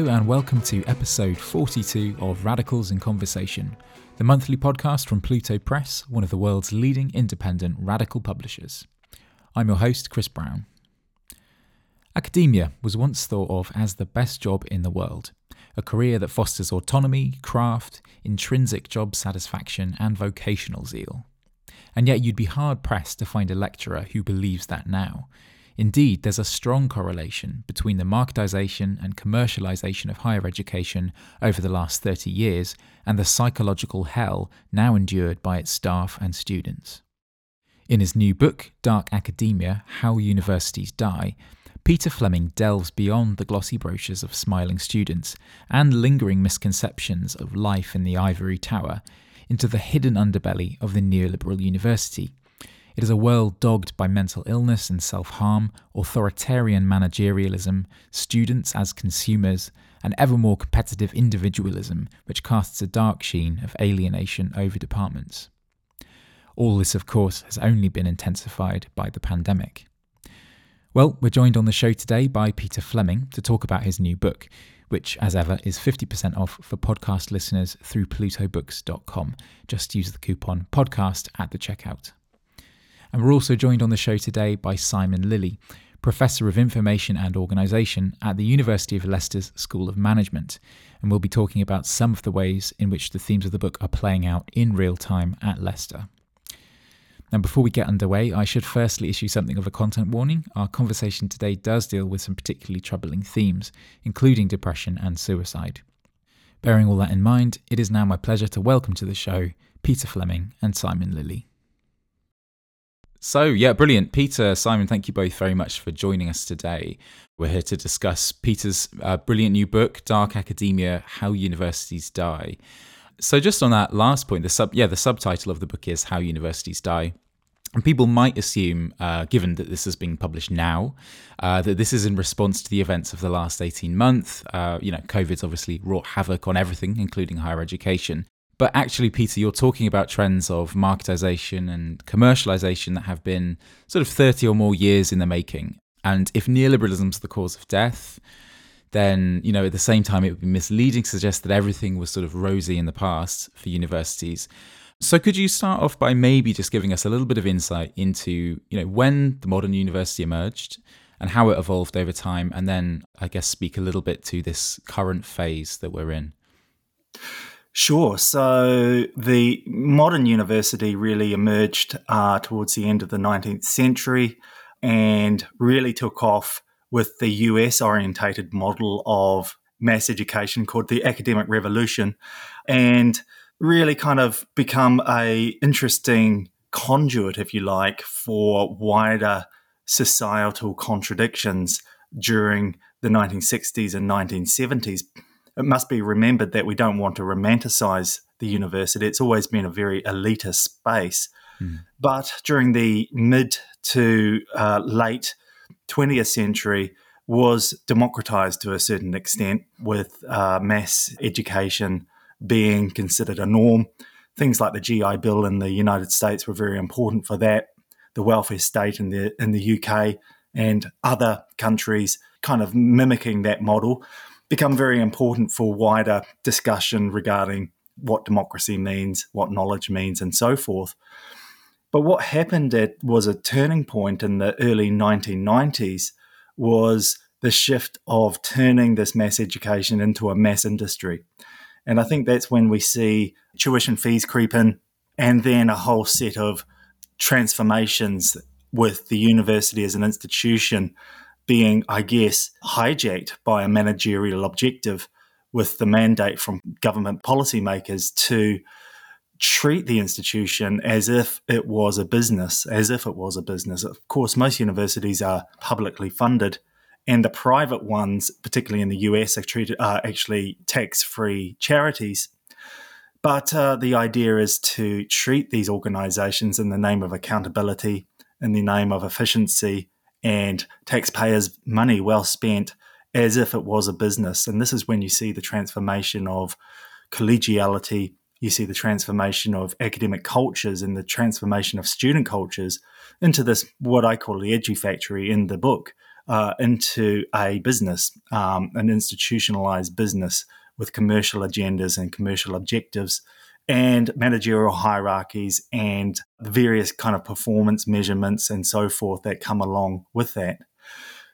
Hello, and welcome to episode 42 of Radicals in Conversation, the monthly podcast from Pluto Press, one of the world's leading independent radical publishers. I'm your host, Chris Brown. Academia was once thought of as the best job in the world, a career that fosters autonomy, craft, intrinsic job satisfaction, and vocational zeal. And yet you'd be hard pressed to find a lecturer who believes that now. Indeed, there's a strong correlation between the marketisation and commercialisation of higher education over the last 30 years and the psychological hell now endured by its staff and students. In his new book, Dark Academia How Universities Die, Peter Fleming delves beyond the glossy brochures of smiling students and lingering misconceptions of life in the ivory tower into the hidden underbelly of the neoliberal university. It is a world dogged by mental illness and self harm, authoritarian managerialism, students as consumers, and ever more competitive individualism, which casts a dark sheen of alienation over departments. All this, of course, has only been intensified by the pandemic. Well, we're joined on the show today by Peter Fleming to talk about his new book, which, as ever, is 50% off for podcast listeners through plutobooks.com. Just use the coupon podcast at the checkout. And we're also joined on the show today by Simon Lilley, Professor of Information and Organisation at the University of Leicester's School of Management. And we'll be talking about some of the ways in which the themes of the book are playing out in real time at Leicester. Now, before we get underway, I should firstly issue something of a content warning. Our conversation today does deal with some particularly troubling themes, including depression and suicide. Bearing all that in mind, it is now my pleasure to welcome to the show Peter Fleming and Simon Lilley. So, yeah, brilliant. Peter, Simon, thank you both very much for joining us today. We're here to discuss Peter's uh, brilliant new book, Dark Academia How Universities Die. So just on that last point, the sub yeah, the subtitle of the book is How Universities Die. And people might assume, uh, given that this is being published now, uh, that this is in response to the events of the last 18 months. Uh, you know, COVID's obviously wrought havoc on everything, including higher education. But actually, Peter, you're talking about trends of marketization and commercialization that have been sort of 30 or more years in the making. And if neoliberalism is the cause of death, then you know at the same time it would be misleading to suggest that everything was sort of rosy in the past for universities. So could you start off by maybe just giving us a little bit of insight into you know when the modern university emerged and how it evolved over time, and then I guess speak a little bit to this current phase that we're in. Sure. So the modern university really emerged uh, towards the end of the 19th century and really took off with the US orientated model of mass education called the academic revolution and really kind of become a interesting conduit if you like for wider societal contradictions during the 1960s and 1970s it must be remembered that we don't want to romanticize the university it's always been a very elitist space mm. but during the mid to uh, late 20th century was democratized to a certain extent with uh, mass education being considered a norm. Things like the GI Bill in the United States were very important for that. The welfare state in the in the UK and other countries kind of mimicking that model become very important for wider discussion regarding what democracy means, what knowledge means, and so forth. But what happened at was a turning point in the early 1990s was the shift of turning this mass education into a mass industry. And I think that's when we see tuition fees creep in and then a whole set of transformations with the university as an institution being, I guess, hijacked by a managerial objective with the mandate from government policymakers to treat the institution as if it was a business, as if it was a business. Of course, most universities are publicly funded, and the private ones, particularly in the US, are treated are actually tax-free charities. But uh, the idea is to treat these organizations in the name of accountability, in the name of efficiency, and taxpayers' money well spent as if it was a business. And this is when you see the transformation of collegiality you see the transformation of academic cultures and the transformation of student cultures into this what I call the edu factory in the book uh, into a business, um, an institutionalized business with commercial agendas and commercial objectives and managerial hierarchies and the various kind of performance measurements and so forth that come along with that.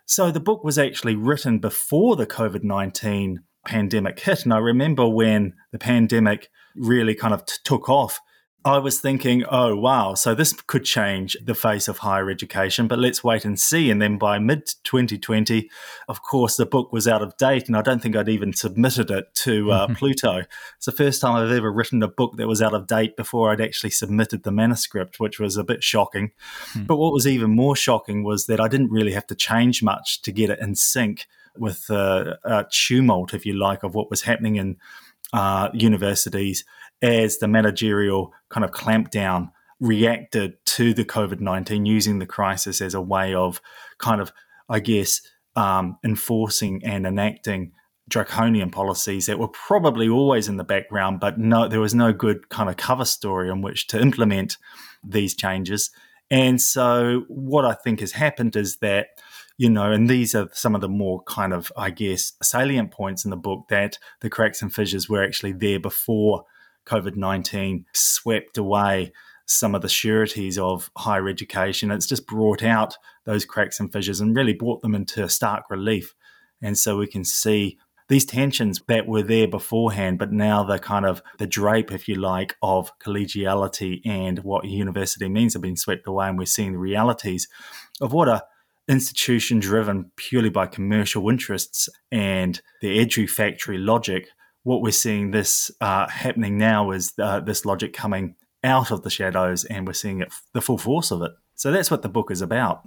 So the book was actually written before the COVID 19 pandemic hit. And I remember when the pandemic really kind of t- took off, I was thinking, oh, wow, so this could change the face of higher education, but let's wait and see. And then by mid 2020, of course, the book was out of date, and I don't think I'd even submitted it to uh, mm-hmm. Pluto. It's the first time I've ever written a book that was out of date before I'd actually submitted the manuscript, which was a bit shocking. Mm. But what was even more shocking was that I didn't really have to change much to get it in sync with the uh, tumult, if you like, of what was happening in uh, universities as the managerial kind of clampdown reacted to the COVID 19, using the crisis as a way of kind of, I guess, um, enforcing and enacting draconian policies that were probably always in the background, but no, there was no good kind of cover story in which to implement these changes. And so, what I think has happened is that you know, and these are some of the more kind of, I guess, salient points in the book that the cracks and fissures were actually there before COVID 19 swept away some of the sureties of higher education. It's just brought out those cracks and fissures and really brought them into stark relief. And so we can see these tensions that were there beforehand, but now the kind of the drape, if you like, of collegiality and what university means have been swept away, and we're seeing the realities of what a institution driven purely by commercial interests and the edu factory logic, what we're seeing this uh, happening now is uh, this logic coming out of the shadows, and we're seeing it, the full force of it. So that's what the book is about.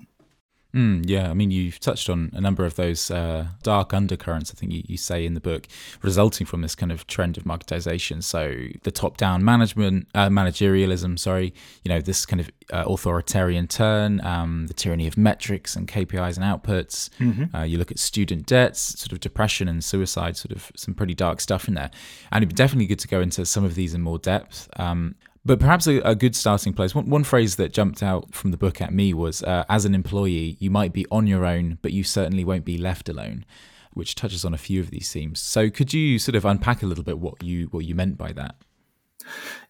Mm, yeah, I mean, you've touched on a number of those uh, dark undercurrents, I think you, you, say in the book, resulting from this kind of trend of marketization. So the top-down management, uh, managerialism, sorry, you know, this kind of uh, authoritarian turn, um, the tyranny of metrics and KPIs and outputs. Mm-hmm. Uh, you look at student debts, sort of depression and suicide, sort of some pretty dark stuff in there. And it'd be definitely good to go into some of these in more depth. Um, but perhaps a, a, good starting place. One, one phrase that jumped out from the book at me was uh, as an employee, you might be on your own, but you certainly won't be left alone, which touches on a few of these themes. So could you sort of unpack a little bit what you what you meant by that?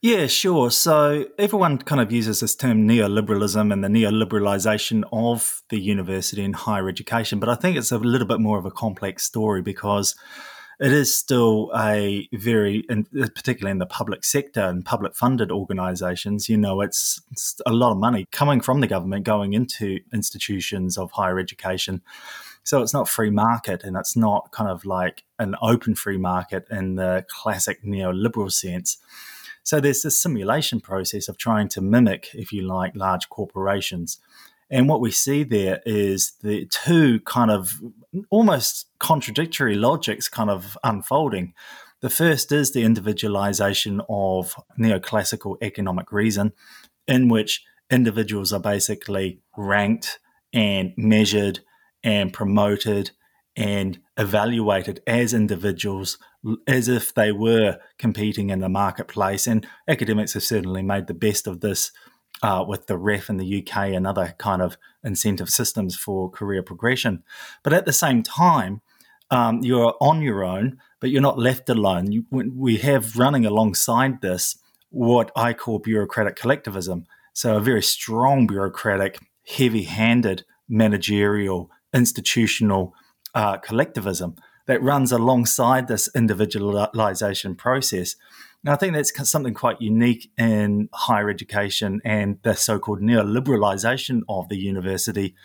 Yeah, sure. So everyone kind of uses this term neoliberalism and the neoliberalization of the university and higher education, but I think it's a little bit more of a complex story because it is still a very, particularly in the public sector and public funded organisations, you know, it's, it's, a lot of money coming from the government going into institutions of higher education. So it's not free market and it's not kind of like an open free market in the classic neoliberal sense. So there's this simulation process of trying to mimic, if you like, large corporations. And what we see there is the two kind of almost contradictory logics kind of unfolding. The first is the individualization of neoclassical economic reason, in which individuals are basically ranked and measured and promoted and evaluated as individuals as if they were competing in the marketplace. And academics have certainly made the best of this uh, with the REF in the UK and other kind of incentive systems for career progression. But at the same time, um, you're on your own, but you're not left alone. You, we have running alongside this what I call bureaucratic collectivism. So, a very strong bureaucratic, heavy handed managerial, institutional uh, collectivism that runs alongside this individualization process. Now, I think that's something quite unique in higher education and the so called neoliberalization of the university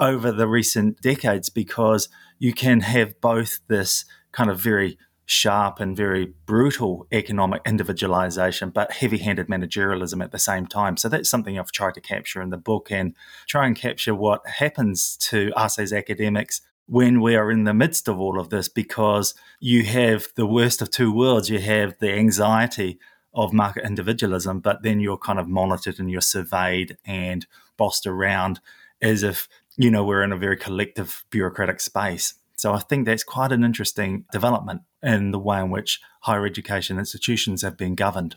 over the recent decades because you can have both this kind of very sharp and very brutal economic individualization, but heavy handed managerialism at the same time. So that's something I've tried to capture in the book and try and capture what happens to us as academics when we are in the midst of all of this because you have the worst of two worlds. You have the anxiety of market individualism, but then you're kind of monitored and you're surveyed and bossed around as if, you know, we're in a very collective bureaucratic space. So I think that's quite an interesting development in the way in which higher education institutions have been governed.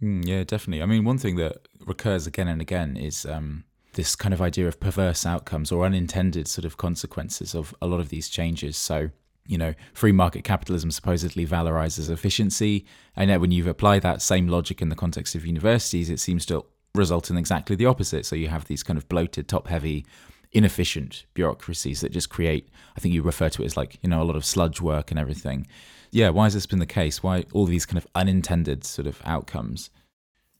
Mm, yeah, definitely. I mean, one thing that recurs again and again is um, this kind of idea of perverse outcomes or unintended sort of consequences of a lot of these changes. So, you know, free market capitalism supposedly valorizes efficiency. And yet, when you apply that same logic in the context of universities, it seems to result in exactly the opposite. So, you have these kind of bloated, top heavy, inefficient bureaucracies that just create, I think you refer to it as like, you know, a lot of sludge work and everything. Yeah, why has this been the case? Why all these kind of unintended sort of outcomes?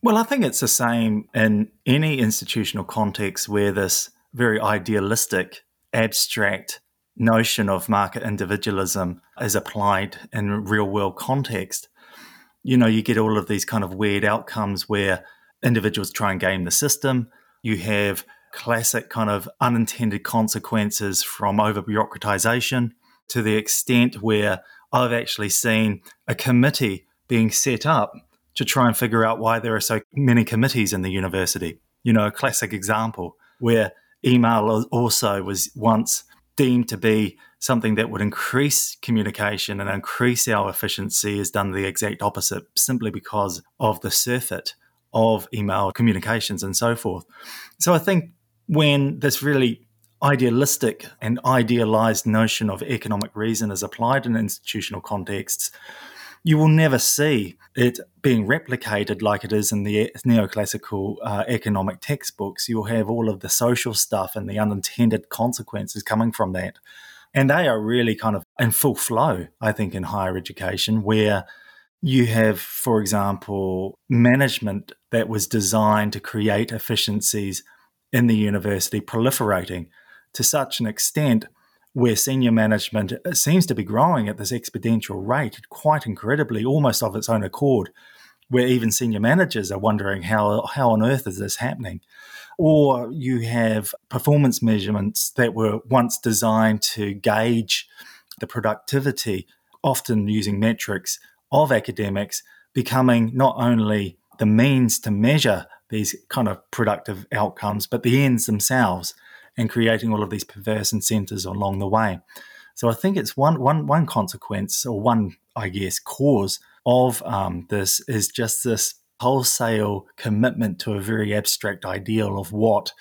Well, I think it's the same in any institutional context where this very idealistic, abstract notion of market individualism is applied in real world context. You know, you get all of these kind of weird outcomes where individuals try and game the system. You have classic kind of unintended consequences from over bureaucratization to the extent where I've actually seen a committee being set up to try and figure out why there are so many committees in the university. You know, a classic example where email also was once deemed to be something that would increase communication and increase our efficiency has done the exact opposite simply because of the surfeit of email communications and so forth. So I think when this really idealistic and idealized notion of economic reason is applied in institutional contexts, you will never see it being replicated like it is in the neoclassical uh, economic textbooks. You'll have all of the social stuff and the unintended consequences coming from that. And they are really kind of in full flow, I think, in higher education, where you have, for example, management that was designed to create efficiencies in the university proliferating to such an extent where senior management seems to be growing at this exponential rate, quite incredibly, almost of its own accord, where even senior managers are wondering how, how on earth is this happening? Or you have performance measurements that were once designed to gauge the productivity, often using metrics of academics, becoming not only the means to measure these kind of productive outcomes, but the ends themselves and creating all of these perverse incentives along the way. So I think it's one one one consequence or one I guess cause of um, this is just this wholesale commitment to a very abstract ideal of what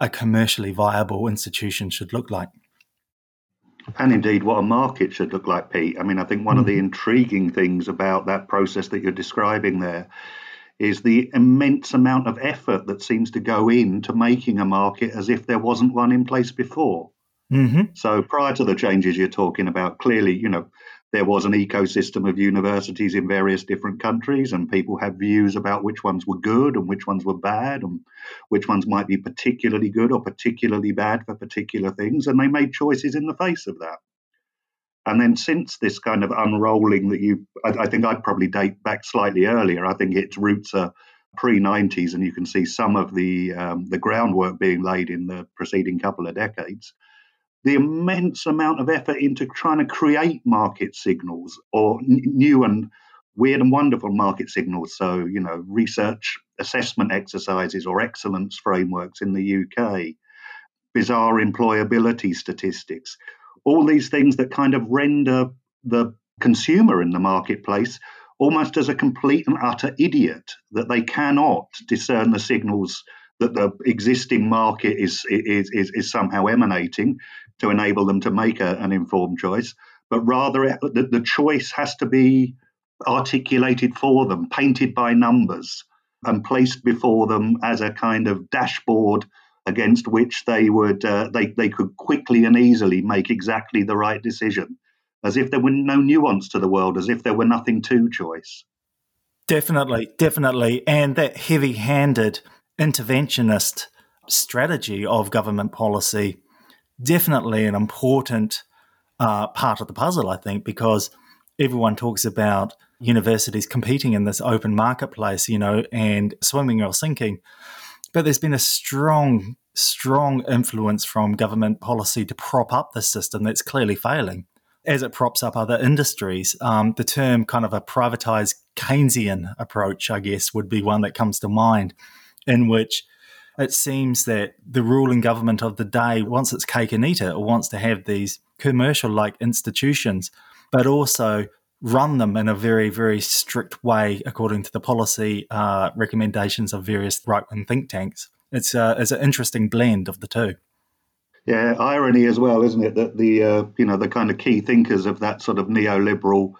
a commercially viable institution should look like. And indeed, what a market should look like, Pete. I mean, I think one mm-hmm. of the mm-hmm. intriguing things about that process that you're describing there is the immense amount of effort that seems to go into making a market as if there wasn't one in place before. Mm-hmm. So prior to the changes you're talking about, clearly, you know, there was an ecosystem of universities in various different countries, and people had views about which ones were good and which ones were bad, and which ones might be particularly good or particularly bad for particular things, and they made choices in the face of that. And then since this kind of unrolling that you, I, I think I'd probably date back slightly earlier. I think its roots are pre 90s, and you can see some of the um, the groundwork being laid in the preceding couple of decades. The immense amount of effort into trying to create market signals or n- new and weird and wonderful market signals. So, you know, research assessment exercises or excellence frameworks in the UK, bizarre employability statistics all these things that kind of render the consumer in the marketplace almost as a complete and utter idiot that they cannot discern the signals that the existing market is is is, is somehow emanating to enable them to make a, an informed choice, but rather the, the choice has to be articulated for them, painted by numbers, and placed before them as a kind of dashboard against which they would uh, they they could quickly and easily make exactly the right decision, as if there were no nuance to the world, as if there were nothing to choice. Definitely, definitely, and that heavy-handed interventionist strategy of government policy definitely an important uh, part of the puzzle, I think, because everyone talks about universities competing in this open marketplace, you know, and swimming or sinking. But there's been a strong, strong influence from government policy to prop up the system that's clearly failing as it props up other industries. Um, the term kind of a privatized Keynesian approach, I guess, would be one that comes to mind, in which it seems that the ruling government of the day wants its cake and eat it, or wants to have these commercial like institutions, but also run them in a very, very strict way according to the policy uh, recommendations of various right wing think tanks. it's uh, it's an interesting blend of the two. Yeah, irony as well, isn't it? That the uh, you know the kind of key thinkers of that sort of neoliberal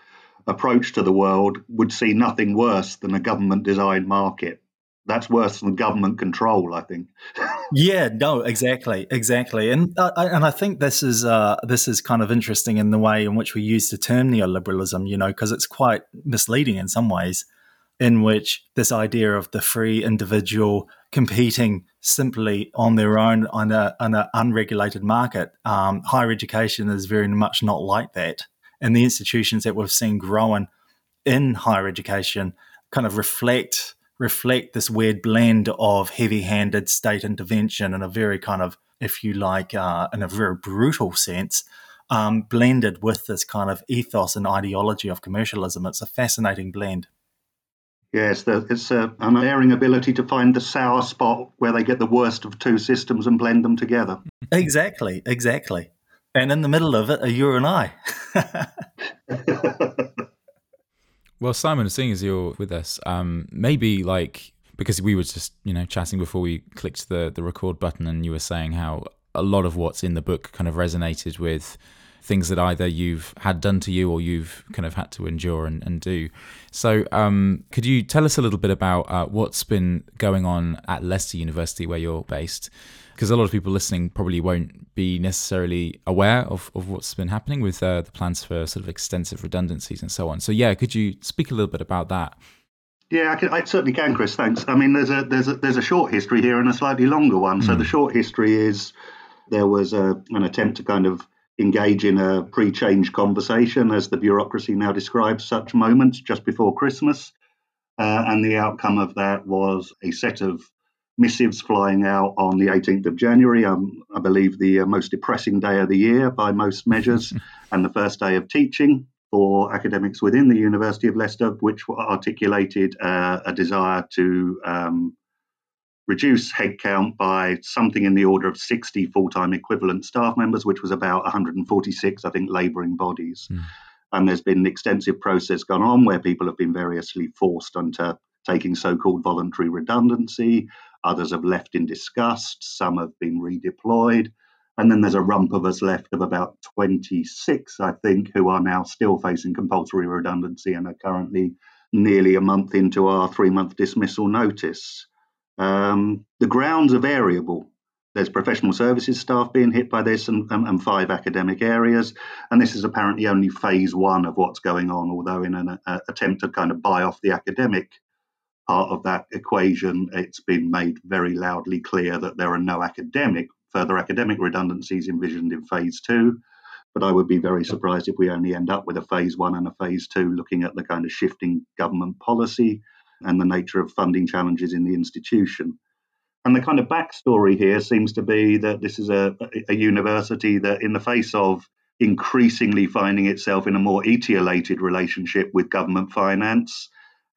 approach to the world would see nothing worse than a government designed market. That's worse than government control, I think. yeah, no, exactly, exactly, and uh, and I think this is uh, this is kind of interesting in the way in which we use the term neoliberalism, you know, because it's quite misleading in some ways, in which this idea of the free individual competing simply on their own on a on an unregulated market. Um, higher education is very much not like that and the institutions that we've seen growing in higher education kind of reflect reflect this weird blend of heavy-handed state intervention and a very kind of, if you like, uh, in a very brutal sense, um, blended with this kind of ethos and ideology of commercialism. It's a fascinating blend. Yes, it's a, an unerring ability to find the sour spot where they get the worst of two systems and blend them together. Exactly, exactly. And in the middle of it are you and I. well, Simon, seeing as you're with us, um, maybe like because we were just you know chatting before we clicked the the record button, and you were saying how a lot of what's in the book kind of resonated with things that either you've had done to you or you've kind of had to endure and, and do. So, um, could you tell us a little bit about uh, what's been going on at Leicester University, where you're based? because a lot of people listening probably won't be necessarily aware of, of what's been happening with uh, the plans for sort of extensive redundancies and so on. So yeah, could you speak a little bit about that? Yeah, I, can, I certainly can, Chris. Thanks. I mean, there's a there's a there's a short history here and a slightly longer one. Mm. So hmm. the short history is there was a, an attempt to kind of engage in a pre-change conversation, as the bureaucracy now describes such moments just before Christmas, uh, and the outcome of that was a set of missives flying out on the 18th of January, um, I believe the uh, most depressing day of the year by most measures, and the first day of teaching for academics within the University of Leicester, which articulated uh, a desire to um, reduce headcount by something in the order of 60 full time equivalent staff members, which was about 146, I think, labouring bodies. Mm. And there's been an extensive process gone on where people have been variously forced into taking so called voluntary redundancy, Others have left in disgust. Some have been redeployed. And then there's a rump of us left of about 26, I think, who are now still facing compulsory redundancy and are currently nearly a month into our three month dismissal notice. Um, the grounds are variable. There's professional services staff being hit by this and, and, and, five academic areas. And this is apparently only phase one of what's going on, although in an uh, attempt to kind of buy off the academic part of that equation, it's been made very loudly clear that there are no academic further academic redundancies envisioned in phase two. But I would be very surprised if we only end up with a phase one and a phase two, looking at the kind of shifting government policy and the nature of funding challenges in the institution. And the kind of backstory here seems to be that this is a, a university that, in the face of increasingly finding itself in a more etiolated relationship with government finance,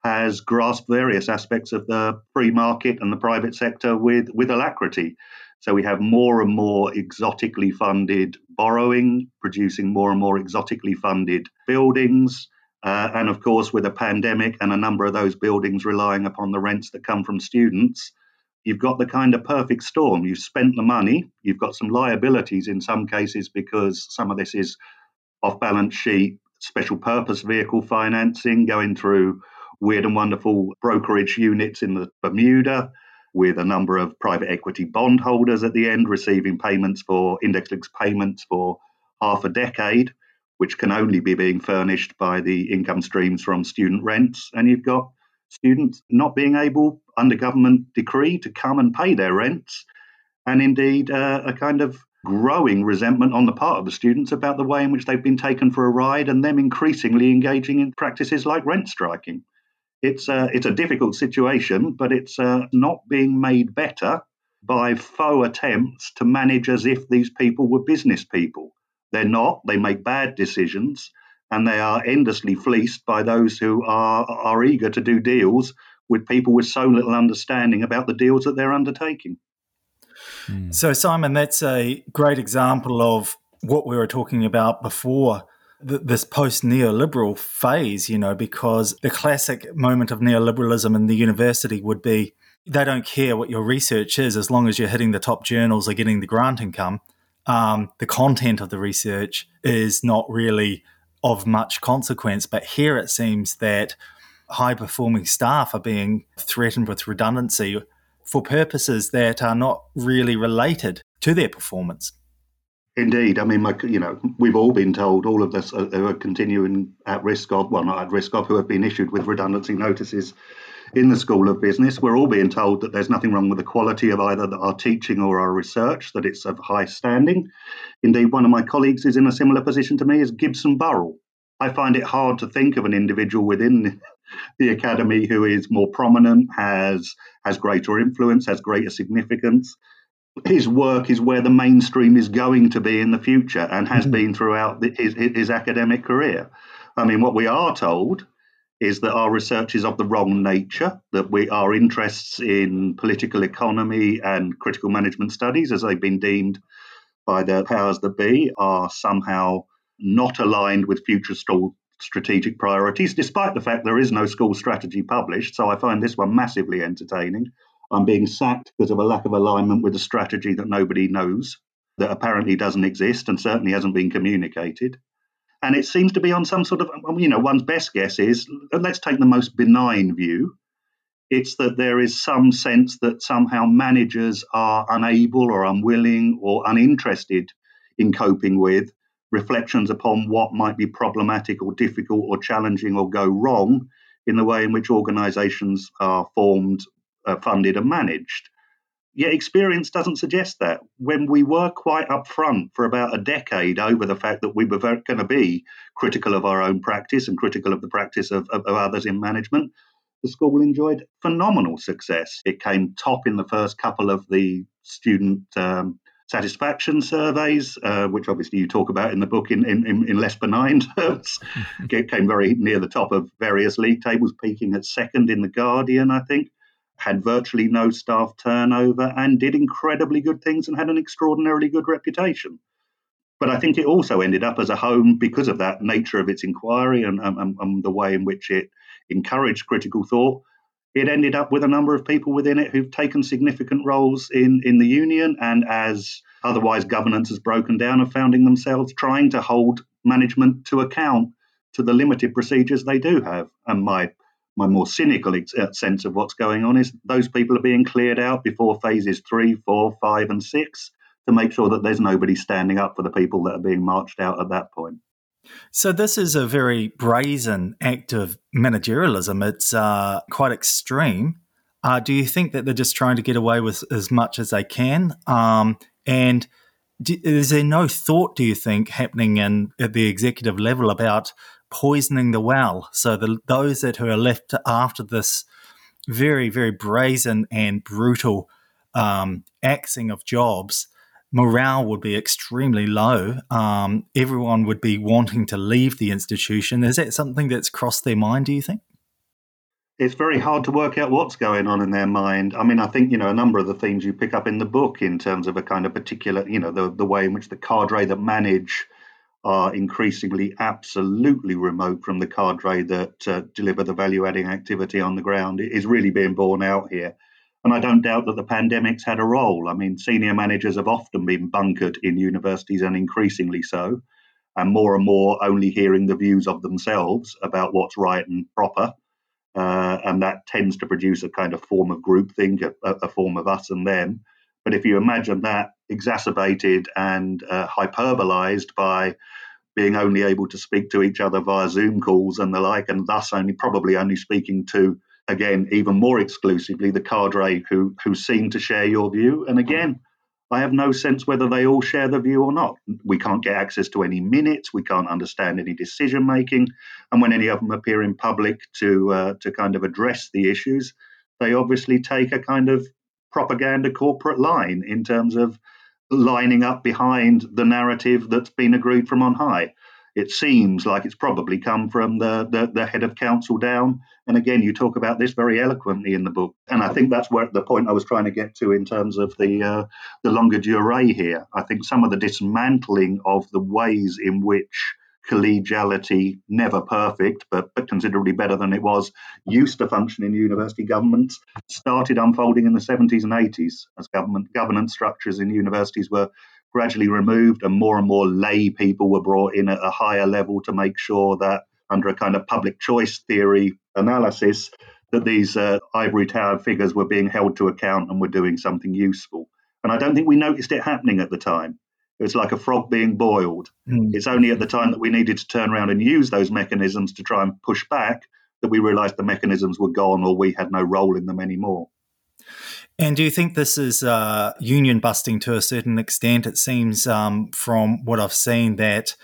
has grasped various aspects of the free market and the private sector with, with alacrity. So we have more and more exotically funded borrowing, producing more and more exotically funded buildings. Uh, and of course, with a pandemic and a number of those buildings relying upon the rents that come from students, you've got the kind of perfect storm. You've spent the money, you've got some liabilities in some cases because some of this is off balance sheet, special purpose vehicle financing going through weird and wonderful brokerage units in the Bermuda with a number of private equity bondholders at the end receiving payments for index linked payments for half a decade, which can only be being furnished by the income streams from student rents. And you've got students not being able, under government decree, to come and pay their rents. And indeed, uh, a kind of growing resentment on the part of the students about the way in which they've been taken for a ride and them increasingly engaging in practices like rent striking it's a, it's a difficult situation, but it's uh, not being made better by faux attempts to manage as if these people were business people. They're not. They make bad decisions, and they are endlessly fleeced by those who are are eager to do deals with people with so little understanding about the deals that they're undertaking. Hmm. So, Simon, that's a great example of what we were talking about before this post neoliberal phase, you know, because the classic moment of neoliberalism in the university would be they don't care what your research is as long as you're hitting the top journals or getting the grant income. Um, the content of the research is not really of much consequence. But here it seems that high performing staff are being threatened with redundancy for purposes that are not really related to their performance. Indeed, I mean, my, you know, we've all been told all of this uh, who are continuing at risk of, well, not at risk of, who have been issued with redundancy notices in the School of Business. We're all being told that there's nothing wrong with the quality of either our teaching or our research, that it's of high standing. Indeed, one of my colleagues is in a similar position to me as Gibson Burrell. I find it hard to think of an individual within the academy who is more prominent, has has greater influence, has greater significance. His work is where the mainstream is going to be in the future, and has mm-hmm. been throughout the, his, his academic career. I mean, what we are told is that our research is of the wrong nature, that we our interests in political economy and critical management studies, as they've been deemed by the powers that be, are somehow not aligned with future school strategic priorities, despite the fact there is no school strategy published. So I find this one massively entertaining. I'm being sacked because of a lack of alignment with a strategy that nobody knows, that apparently doesn't exist and certainly hasn't been communicated. And it seems to be on some sort of, um, um, you know, one's best guess is uh, let's take the most benign view. It's that there is some sense that somehow managers are unable or unwilling or uninterested in coping with reflections upon what might be problematic or difficult or challenging or go wrong in the way in which organizations are formed, uh, funded, and managed. Yet experience doesn't suggest that. When we were quite upfront for about a decade over the fact that we were going to be critical of our own practice and critical of the practice of, of, of others in management, the school enjoyed phenomenal success. It came top in the first couple of the student um, satisfaction surveys, uh, which obviously you talk about in the book in, in, in less benign terms. it came very near the top of various league tables, peaking at second in The Guardian, I think had virtually no staff turnover, and did incredibly good things and had an extraordinarily good reputation. But I think it also ended up as a home because of that nature of its inquiry and, and, and the way in which it encouraged critical thought. It ended up with a number of people within it who've taken significant roles in, in the union and as otherwise governance has broken down are finding themselves trying to hold management to account to the limited procedures they do have. And my my more cynical uh, sense of what's going on is those people are being cleared out before phases three, four, five, and six to make sure that there's nobody standing up for the people that are being marched out at that point. So this is a very brazen act of managerialism. It's uh, quite extreme. Uh, do you think that they're just trying to get away with as much as they can? Um, and do, is there no thought, do you think, happening in, at the executive level about poisoning the well. So the, those that who are left after this very, very brazen and brutal um, axing of jobs, morale would be extremely low. Um, everyone would be wanting to leave the institution. Is that something that's crossed their mind, do you think? It's very hard to work out what's going on in their mind. I mean, I think, you know, a number of the themes you pick up in the book in terms of a kind of particular, you know, the, the way in which the cadre that manage are increasingly absolutely remote from the cadre that uh, deliver the value adding activity on the ground is really being borne out here. And I don't doubt that the pandemic's had a role. I mean, senior managers have often been bunkered in universities and increasingly so, and more and more only hearing the views of themselves about what's right and proper. Uh, and that tends to produce a kind of form of groupthink, a, a form of us and them. But if you imagine that exacerbated and uh, hyperbolized by being only able to speak to each other via Zoom calls and the like, and thus only probably only speaking to again even more exclusively the cadre who who seem to share your view. And again, I have no sense whether they all share the view or not. We can't get access to any minutes. We can't understand any decision making. And when any of them appear in public to uh, to kind of address the issues, they obviously take a kind of propaganda corporate line in terms of lining up behind the narrative that's been agreed from on high. It seems like it's probably come from the, the, the, head of council down. And again, you talk about this very eloquently in the book. And I think that's where the point I was trying to get to in terms of the uh, the longue durée here. I think some of the dismantling of the ways in which collegiality, never perfect, but, but considerably better than it was, used to function in university governments, started unfolding in the 70s and 80s as government governance structures in universities were gradually removed and more and more lay people were brought in at a higher level to make sure that under a kind of public choice theory analysis that these uh, ivory tower figures were being held to account and were doing something useful. And I don't think we noticed it happening at the time. It's like a frog being boiled. Mm. It's only at the time that we needed to turn around and use those mechanisms to try and push back that we realized the mechanisms were gone or we had no role in them anymore. And do you think this is uh, union busting to a certain extent? It seems um, from what I've seen that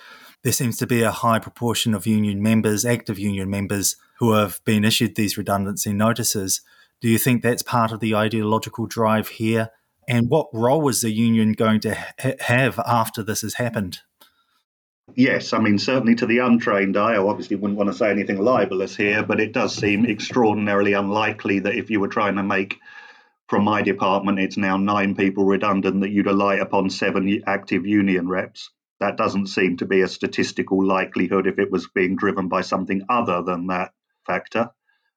there seems to be a high proportion of union members, active union members, who have been issued these redundancy notices. Do you think that's part of the ideological drive here? And what role is the union going to ha- have after this has happened? Yes, I mean, certainly to the untrained eye, I obviously wouldn't want to say anything libelous here, but it does seem extraordinarily unlikely that if you were trying to make from my department, it's now nine people redundant, that you'd rely upon seven active union reps. That doesn't seem to be a statistical likelihood if it was being driven by something other than that factor.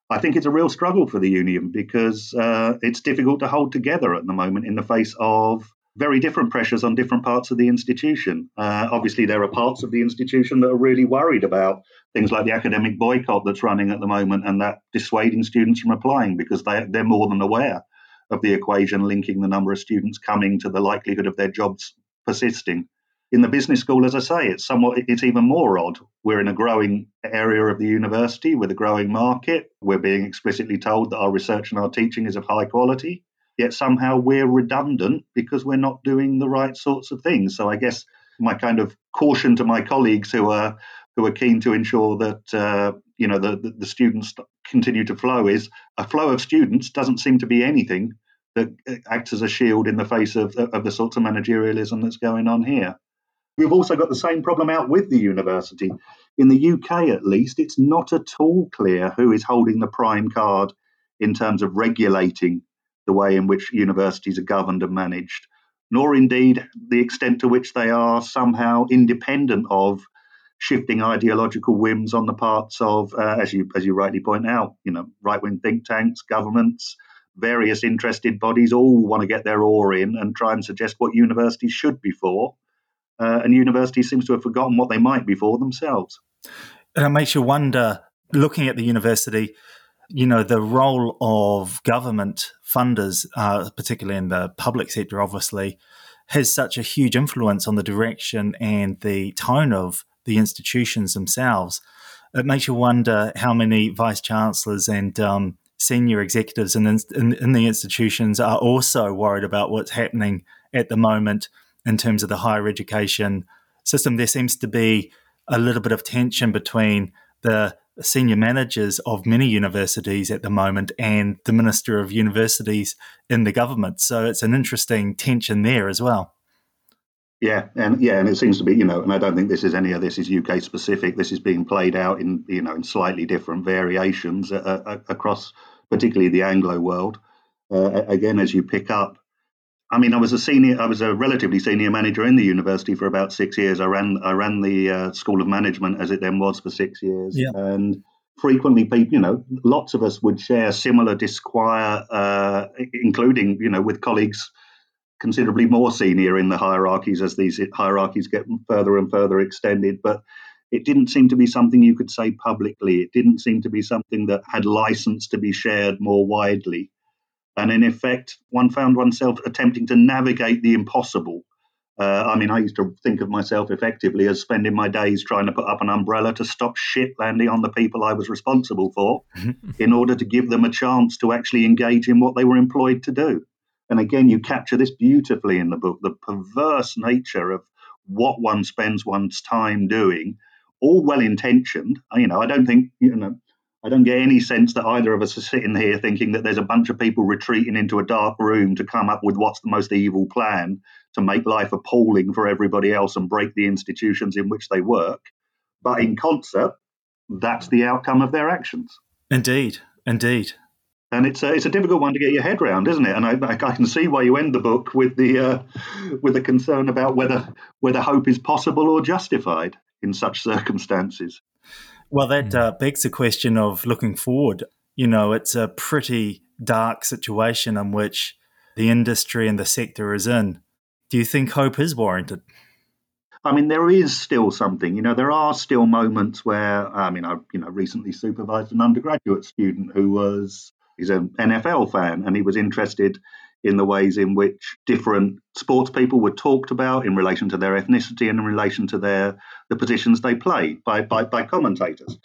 I think it's a real struggle for the union because uh, it's difficult to hold together at the moment in the face of very different pressures on different parts of the institution. Uh, obviously, there are parts of the institution that are really worried about things like the academic boycott that's running at the moment and that dissuading students from applying because they, they're more than aware of the equation linking the number of students coming to the likelihood of their jobs persisting in the business school, as I say, it's somewhat it's even more odd. We're in a growing area of the university with a growing market. We're being explicitly told that our research and our teaching is of high quality. Yet somehow we're redundant because we're not doing the right sorts of things. So I guess my kind of caution to my colleagues who are who are keen to ensure that uh, you know the, the, students continue to flow is a flow of students doesn't seem to be anything that acts as a shield in the face of, of the sorts of managerialism that's going on here. We've also got the same problem out with the university. In the UK, at least, it's not at all clear who is holding the prime card in terms of regulating the way in which universities are governed and managed, nor indeed the extent to which they are somehow independent of shifting ideological whims on the parts of, uh, as you as you rightly point out, you know, right wing think tanks, governments, various interested bodies all want to get their oar in and try and suggest what universities should be for uh, and universities seems to have forgotten what they might be for themselves. And it makes you wonder, looking at the university, you know, the role of government funders, uh, particularly in the public sector, obviously, has such a huge influence on the direction and the tone of the institutions themselves. It makes you wonder how many vice chancellors and um, senior executives in, in, in the institutions are also worried about what's happening at the moment in terms of the higher education system. There seems to be a little bit of tension between the senior managers of many universities at the moment and the minister of universities in the government. So it's an interesting tension there as well. Yeah, and yeah, and it seems to be, you know, and I don't think this is any of this is UK specific. This is being played out in, you know, in slightly different variations uh, uh across, particularly the Anglo world. Uh, again, as you pick up I mean, I was a senior. I was a relatively senior manager in the university for about six years. I ran I ran the uh, School of Management as it then was for six years, yeah. and frequently people, you know, lots of us would share similar disquiet, uh, including you know with colleagues considerably more senior in the hierarchies as these hierarchies get further and further extended, but. It didn't seem to be something you could say publicly. It didn't seem to be something that had license to be shared more widely. And in effect, one found oneself attempting to navigate the impossible. Uh, I mean, I used to think of myself effectively as spending my days trying to put up an umbrella to stop shit landing on the people I was responsible for in order to give them a chance to actually engage in what they were employed to do. And again, you capture this beautifully in the book the perverse nature of what one spends one's time doing, all well intentioned. You know, I don't think, you know, I don't get any sense that either of us are sitting here thinking that there's a bunch of people retreating into a dark room to come up with what's the most evil plan to make life appalling for everybody else and break the institutions in which they work. But in concert, that's the outcome of their actions. Indeed, indeed. And it's a, it's a difficult one to get your head around, isn't it? And I, I can see why you end the book with the uh, with the concern about whether whether hope is possible or justified in such circumstances. Well, that hmm. uh, begs the question of looking forward. You know, it's a pretty dark situation in which the industry and the sector is in. Do you think hope is warranted? I mean, there is still something. You know, there are still moments where I mean, I you know recently supervised an undergraduate student who was he's an NFL fan and he was interested in the ways in which different sports people were talked about in relation to their ethnicity and in relation to their the positions they play by, by, by commentators.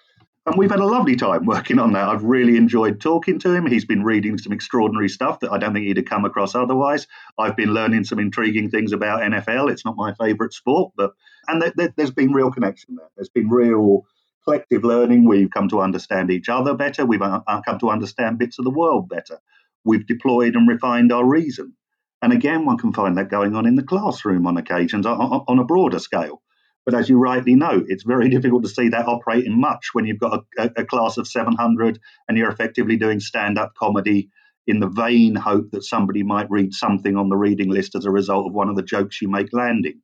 And we've had a lovely time working on that. I've really enjoyed talking to him. He's been reading some extraordinary stuff that I don't think he'd have come across otherwise. I've been learning some intriguing things about NFL. It's not my favourite sport, but and there, there, there's been real connection there. There's been real collective learning. We've come to understand each other better. We've uh, uh, come to understand bits of the world better. We've deployed and refined our reason. And again, one can find that going on in the classroom on occasions on, a broader scale. But as you rightly know, it's very difficult to see that operating much when you've got a, a class of 700 and you're effectively doing stand up comedy in the vain hope that somebody might read something on the reading list as a result of one of the jokes you make landing.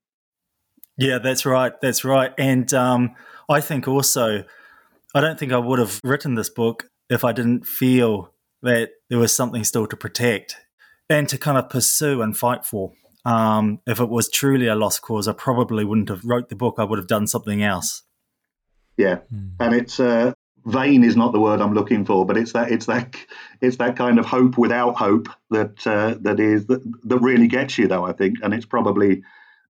Yeah, that's right. That's right. And um, I think also, I don't think I would have written this book if I didn't feel that there was something still to protect and to kind of pursue and fight for. Um, if it was truly a lost cause, I probably wouldn't have wrote the book. I would have done something else. Yeah, mm. and it's uh, vain is not the word I'm looking for, but it's that it's that it's that kind of hope without hope that uh, that is that, that really gets you, though. I think, and it's probably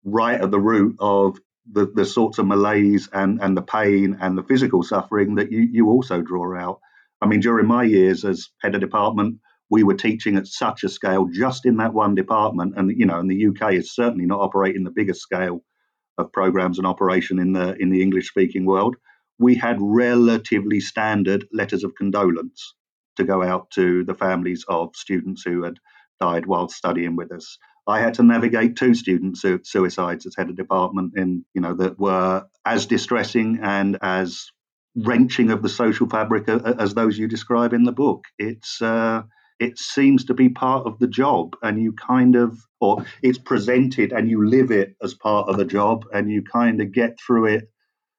right at the root of the, the sorts of malaise and, and the pain and the physical suffering that you, you also draw out. I mean, during my years as head of department, we were teaching at such a scale just in that one department. And, you know, and the UK is certainly not operating the biggest scale of programs and operation in the in the English speaking world. We had relatively standard letters of condolence to go out to the families of students who had died while studying with us. I had to navigate two student su- suicides as head of department in, you know, that were as distressing and as wrenching of the social fabric as those you describe in the book. It's uh, it seems to be part of the job, and you kind of, or it's presented and you live it as part of the job, and you kind of get through it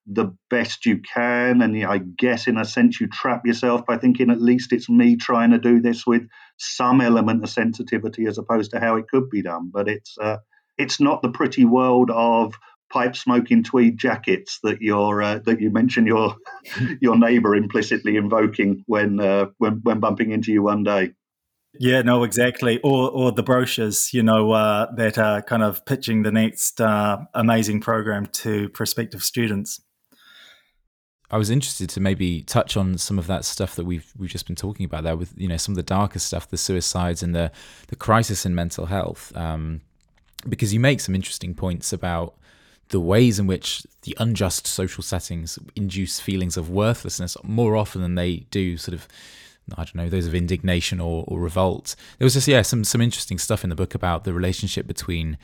the best you can. And I guess, in a sense, you trap yourself by thinking at least it's me trying to do this with some element of sensitivity as opposed to how it could be done. But it's uh, it's not the pretty world of pipe smoking tweed jackets that you're uh, that you mention your your neighbour implicitly invoking when uh, when when bumping into you one day. Yeah, no, exactly. Or or the brochures, you know, uh, that are kind of pitching the next uh, amazing program to prospective students. I was interested to maybe touch on some of that stuff that we've we've just been talking about there, with you know some of the darker stuff, the suicides and the the crisis in mental health, um, because you make some interesting points about the ways in which the unjust social settings induce feelings of worthlessness more often than they do sort of I don't know, those of indignation or, or revolt. There was just yeah, some some interesting stuff in the book about the relationship between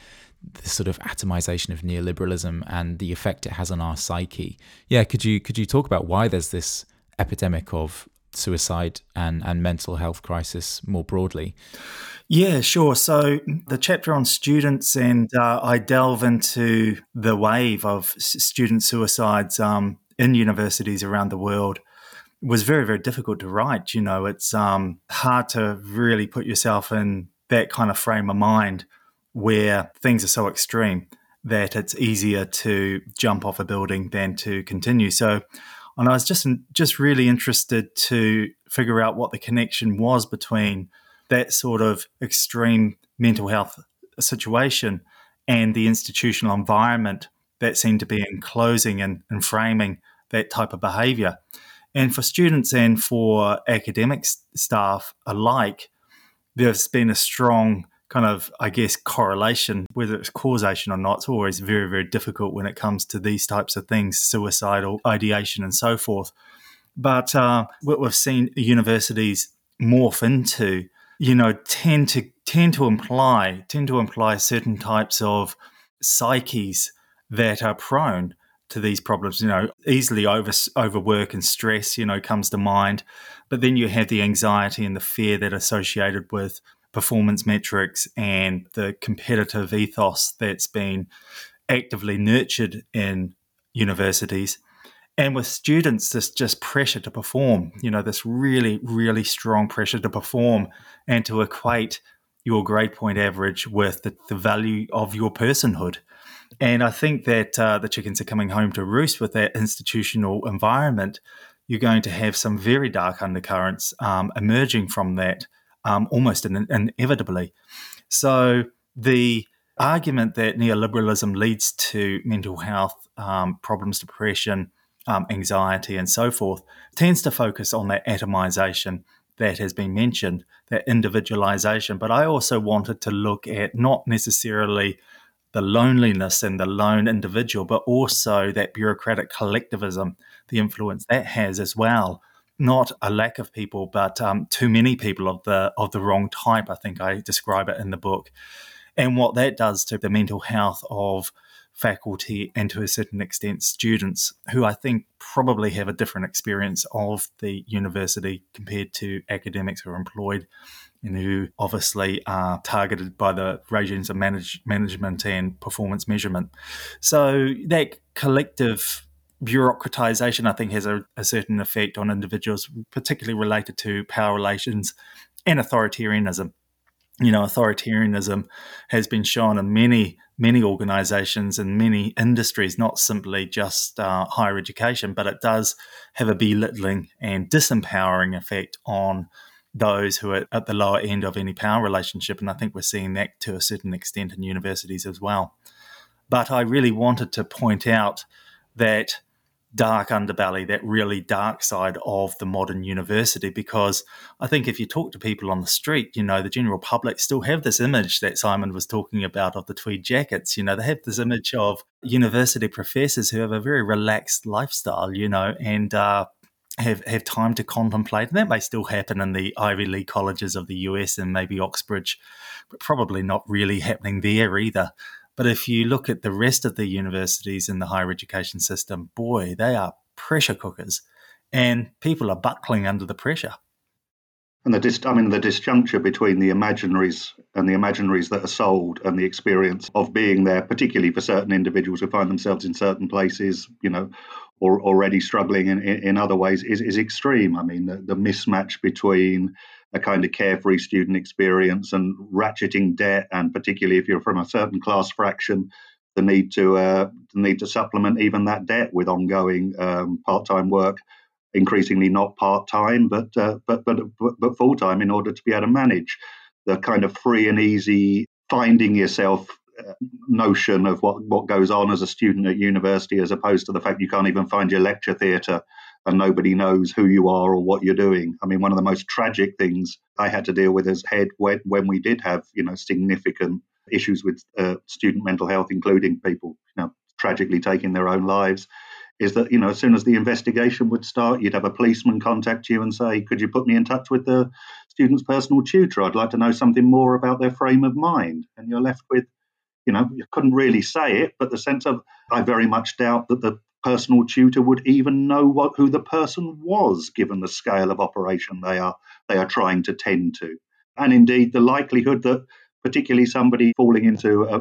the sort of atomization of neoliberalism and the effect it has on our psyche. Yeah, could you could you talk about why there's this epidemic of suicide and, and mental health crisis more broadly? Yeah, sure. So the chapter on students, and uh, I delve into the wave of student suicides um, in universities around the world. Was very very difficult to write. You know, it's um, hard to really put yourself in that kind of frame of mind where things are so extreme that it's easier to jump off a building than to continue. So, and I was just just really interested to figure out what the connection was between that sort of extreme mental health situation and the institutional environment that seemed to be enclosing and, and framing that type of behavior. And for students and for academic staff alike, there's been a strong kind of, I guess, correlation, whether it's causation or not, it's always very, very difficult when it comes to these types of things, suicidal ideation and so forth. But uh, what we've seen universities morph into, you know, tend to tend to imply tend to imply certain types of psyches that are prone to these problems. You know, easily over overwork and stress, you know, comes to mind. But then you have the anxiety and the fear that are associated with performance metrics and the competitive ethos that's been actively nurtured in universities. And with students, this just pressure to perform, you know, this really, really strong pressure to perform and to equate your grade point average with the, the value of your personhood. And I think that uh, the chickens are coming home to roost with that institutional environment. You're going to have some very dark undercurrents um, emerging from that um, almost in, inevitably. So the argument that neoliberalism leads to mental health um, problems, depression, um, anxiety, and so forth tends to focus on that atomization that has been mentioned, that individualization. But I also wanted to look at not necessarily the loneliness and the lone individual, but also that bureaucratic collectivism, the influence that has as well. Not a lack of people, but um, too many people of the of the wrong type. I think I describe it in the book, and what that does to the mental health of faculty and to a certain extent students who I think probably have a different experience of the university compared to academics who are employed and who obviously are targeted by the regimes of manage, management and performance measurement. So that collective bureaucratization, I think, has a, a certain effect on individuals, particularly related to power relations and authoritarianism you know, authoritarianism has been shown in many, many organizations and many industries, not simply just uh, higher education, but it does have a belittling and disempowering effect on those who are at the lower end of any power relationship. And I think we're seeing that to a certain extent in universities as well. But I really wanted to point out that dark underbelly, that really dark side of the modern university. Because I think if you talk to people on the street, you know, the general public still have this image that Simon was talking about of the tweed jackets. You know, they have this image of university professors who have a very relaxed lifestyle, you know, and uh, have have time to contemplate. And that may still happen in the Ivy League colleges of the US and maybe Oxbridge, but probably not really happening there either. But if you look at the rest of the universities in the higher education system, boy, they are pressure cookers, and people are buckling under the pressure. And the dis- I mean the disjuncture between the imaginaries and the imaginaries that are sold and the experience of being there, particularly for certain individuals who find themselves in certain places, you know, or already struggling in, in, in other ways, is, is extreme. I mean, the, the mismatch between a kind of carefree student experience and ratcheting debt, and particularly if you're from a certain class fraction, the need to uh, the need to supplement even that debt with ongoing um, part-time work, increasingly not part-time, but uh, but but but, full-time in order to be able to manage the kind of free and easy finding yourself uh, notion of what what goes on as a student at university, as opposed to the fact you can't even find your lecture theatre and nobody knows who you are or what you're doing. I mean, one of the most tragic things I had to deal with as head when, when we did have, you know, significant issues with uh, student mental health, including people, you know, tragically taking their own lives, is that, you know, as soon as the investigation would start, you'd have a policeman contact you and say, could you put me in touch with the student's personal tutor? I'd like to know something more about their frame of mind. And you're left with, you know, you couldn't really say it, but the sense of, I very much doubt that the personal tutor would even know what who the person was, given the scale of operation they are they are trying to tend to, and indeed the likelihood that particularly somebody falling into a,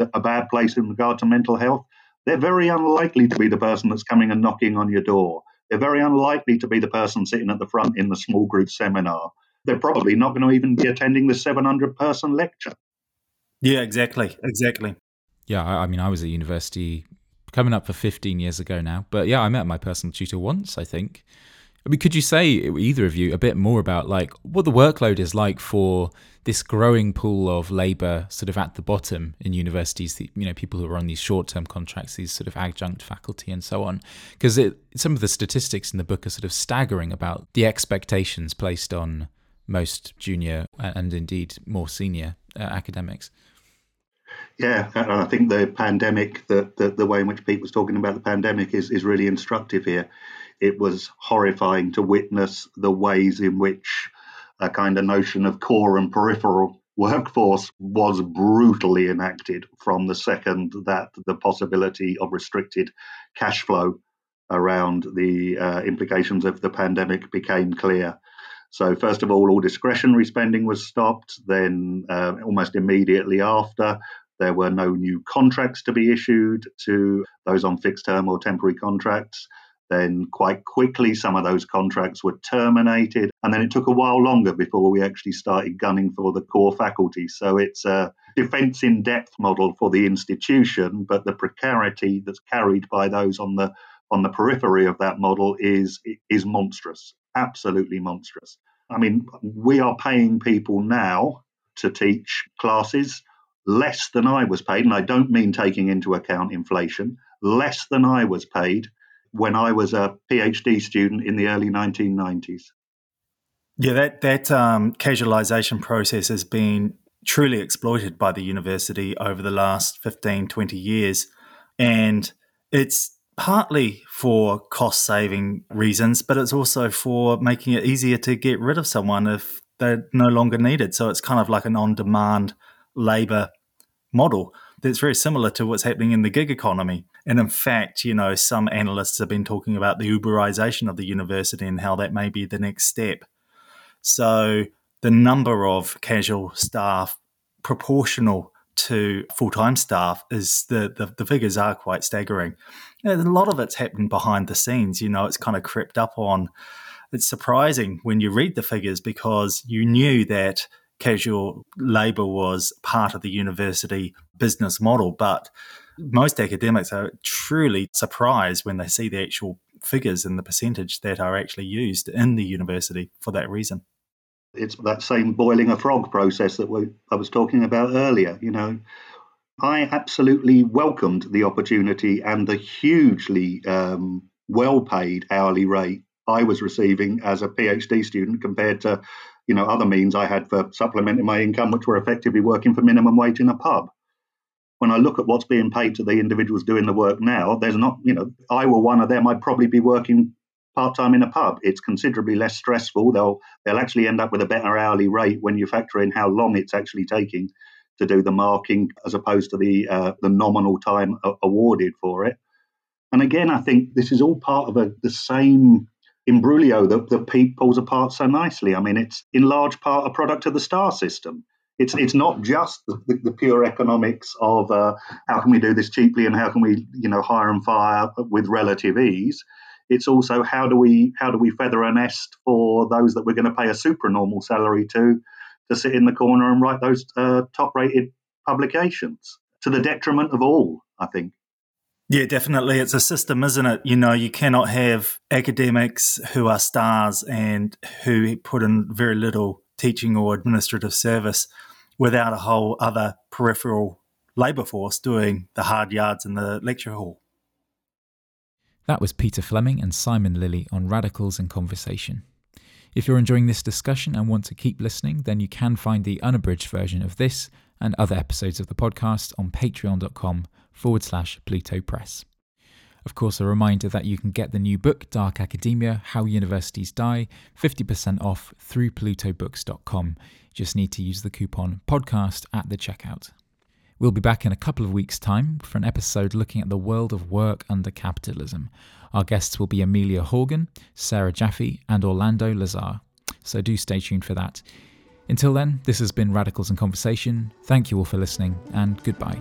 a, a bad place in regard to mental health, they're very unlikely to be the person that's coming and knocking on your door. They're very unlikely to be the person sitting at the front in the small group seminar. They're probably not going to even be attending the 700 person lecture. Yeah, exactly. Exactly. Yeah, I, mean, I was at university coming up for 15 years ago now. But yeah, I met my personal tutor once, I think. I mean, could you say, either of you, a bit more about like what the workload is like for this growing pool of labour sort of at the bottom in universities, the, you know, people who are on these short term contracts, these sort of adjunct faculty and so on? Because some of the statistics in the book are sort of staggering about the expectations placed on most junior and indeed more senior uh, academics. Yeah, and I think the pandemic, the, the, the way in which Pete was talking about the pandemic is, is really instructive here. It was horrifying to witness the ways in which a kind of notion of core and peripheral workforce was brutally enacted from the second that the possibility of restricted cash flow around the uh, implications of the pandemic became clear. So, first of all, all discretionary spending was stopped. Then, uh, almost immediately after, There were no new contracts to be issued to those on fixed term or temporary contracts. Then, quite quickly, some of those contracts were terminated. And then it took a while longer before we actually started gunning for the core faculty. So it's a defense in depth model for the institution, but the precarity that's carried by those on the on the periphery of that model is is monstrous, absolutely monstrous. I mean, we are paying people now to teach classes less than I was paid, and I don't mean taking into account inflation, less than I was paid when I was a PhD student in the early 1990s. Yeah, that that um, casualisation process has been truly exploited by the university over the last 15, 20 years. And it's partly for cost saving reasons, but it's also for making it easier to get rid of someone if they're no longer needed. So it's kind of like an on demand labor model that's very similar to what's happening in the gig economy. And in fact, you know, some analysts have been talking about the Uberization of the university and how that may be the next step. So the number of casual staff proportional to full time staff is the, the, the figures are quite staggering. And a lot of it's happened behind the scenes. You know, it's kind of crept up on. It's surprising when you read the figures because you knew that casual labour was part of the university business model, but most academics are truly surprised when they see the actual figures and the percentage that are actually used in the university for that reason. It's that same boiling a frog process that we, I was talking about earlier. You know, I absolutely welcomed the opportunity and the hugely um, well paid hourly rate I was receiving as a PhD student compared to, you know, other means I had for supplementing my income, which were effectively working for minimum wage in a pub. When I look at what's being paid to the individuals doing the work now, there's not, you know, I were one of them, I'd probably be working part time in a pub. It's considerably less stressful. They'll they'll actually end up with a better hourly rate when you factor in how long it's actually taking to do the marking as opposed to the uh, the nominal time awarded for it. And again, I think this is all part of a, the same imbroglio that, that Pete pulls apart so nicely. I mean, it's in large part a product of the star system. It's it's not just the, the, pure economics of uh, how can we do this cheaply and how can we you know hire and fire with relative ease. It's also how do we how do we feather a nest for those that we're going to pay a supernormal salary to to sit in the corner and write those uh, top rated publications to the detriment of all. I think. Yeah, definitely. It's a system, isn't it? You know, you cannot have academics who are stars and who put in very little teaching or administrative service without a whole other peripheral labour force doing the hard yards in the lecture hall. That was Peter Fleming and Simon Lilley on Radicals in Conversation. If you're enjoying this discussion and want to keep listening, then you can find the unabridged version of this and other episodes of the podcast on patreon.com forward slash Pluto Press. Of course, a reminder that you can get the new book, Dark Academia How Universities Die, 50% off through plutobooks.com. Just need to use the coupon podcast at the checkout. We'll be back in a couple of weeks' time for an episode looking at the world of work under capitalism. Our guests will be Amelia Horgan, Sarah Jaffe, and Orlando Lazar. So do stay tuned for that. Until then, this has been Radicals in Conversation. Thank you all for listening, and goodbye.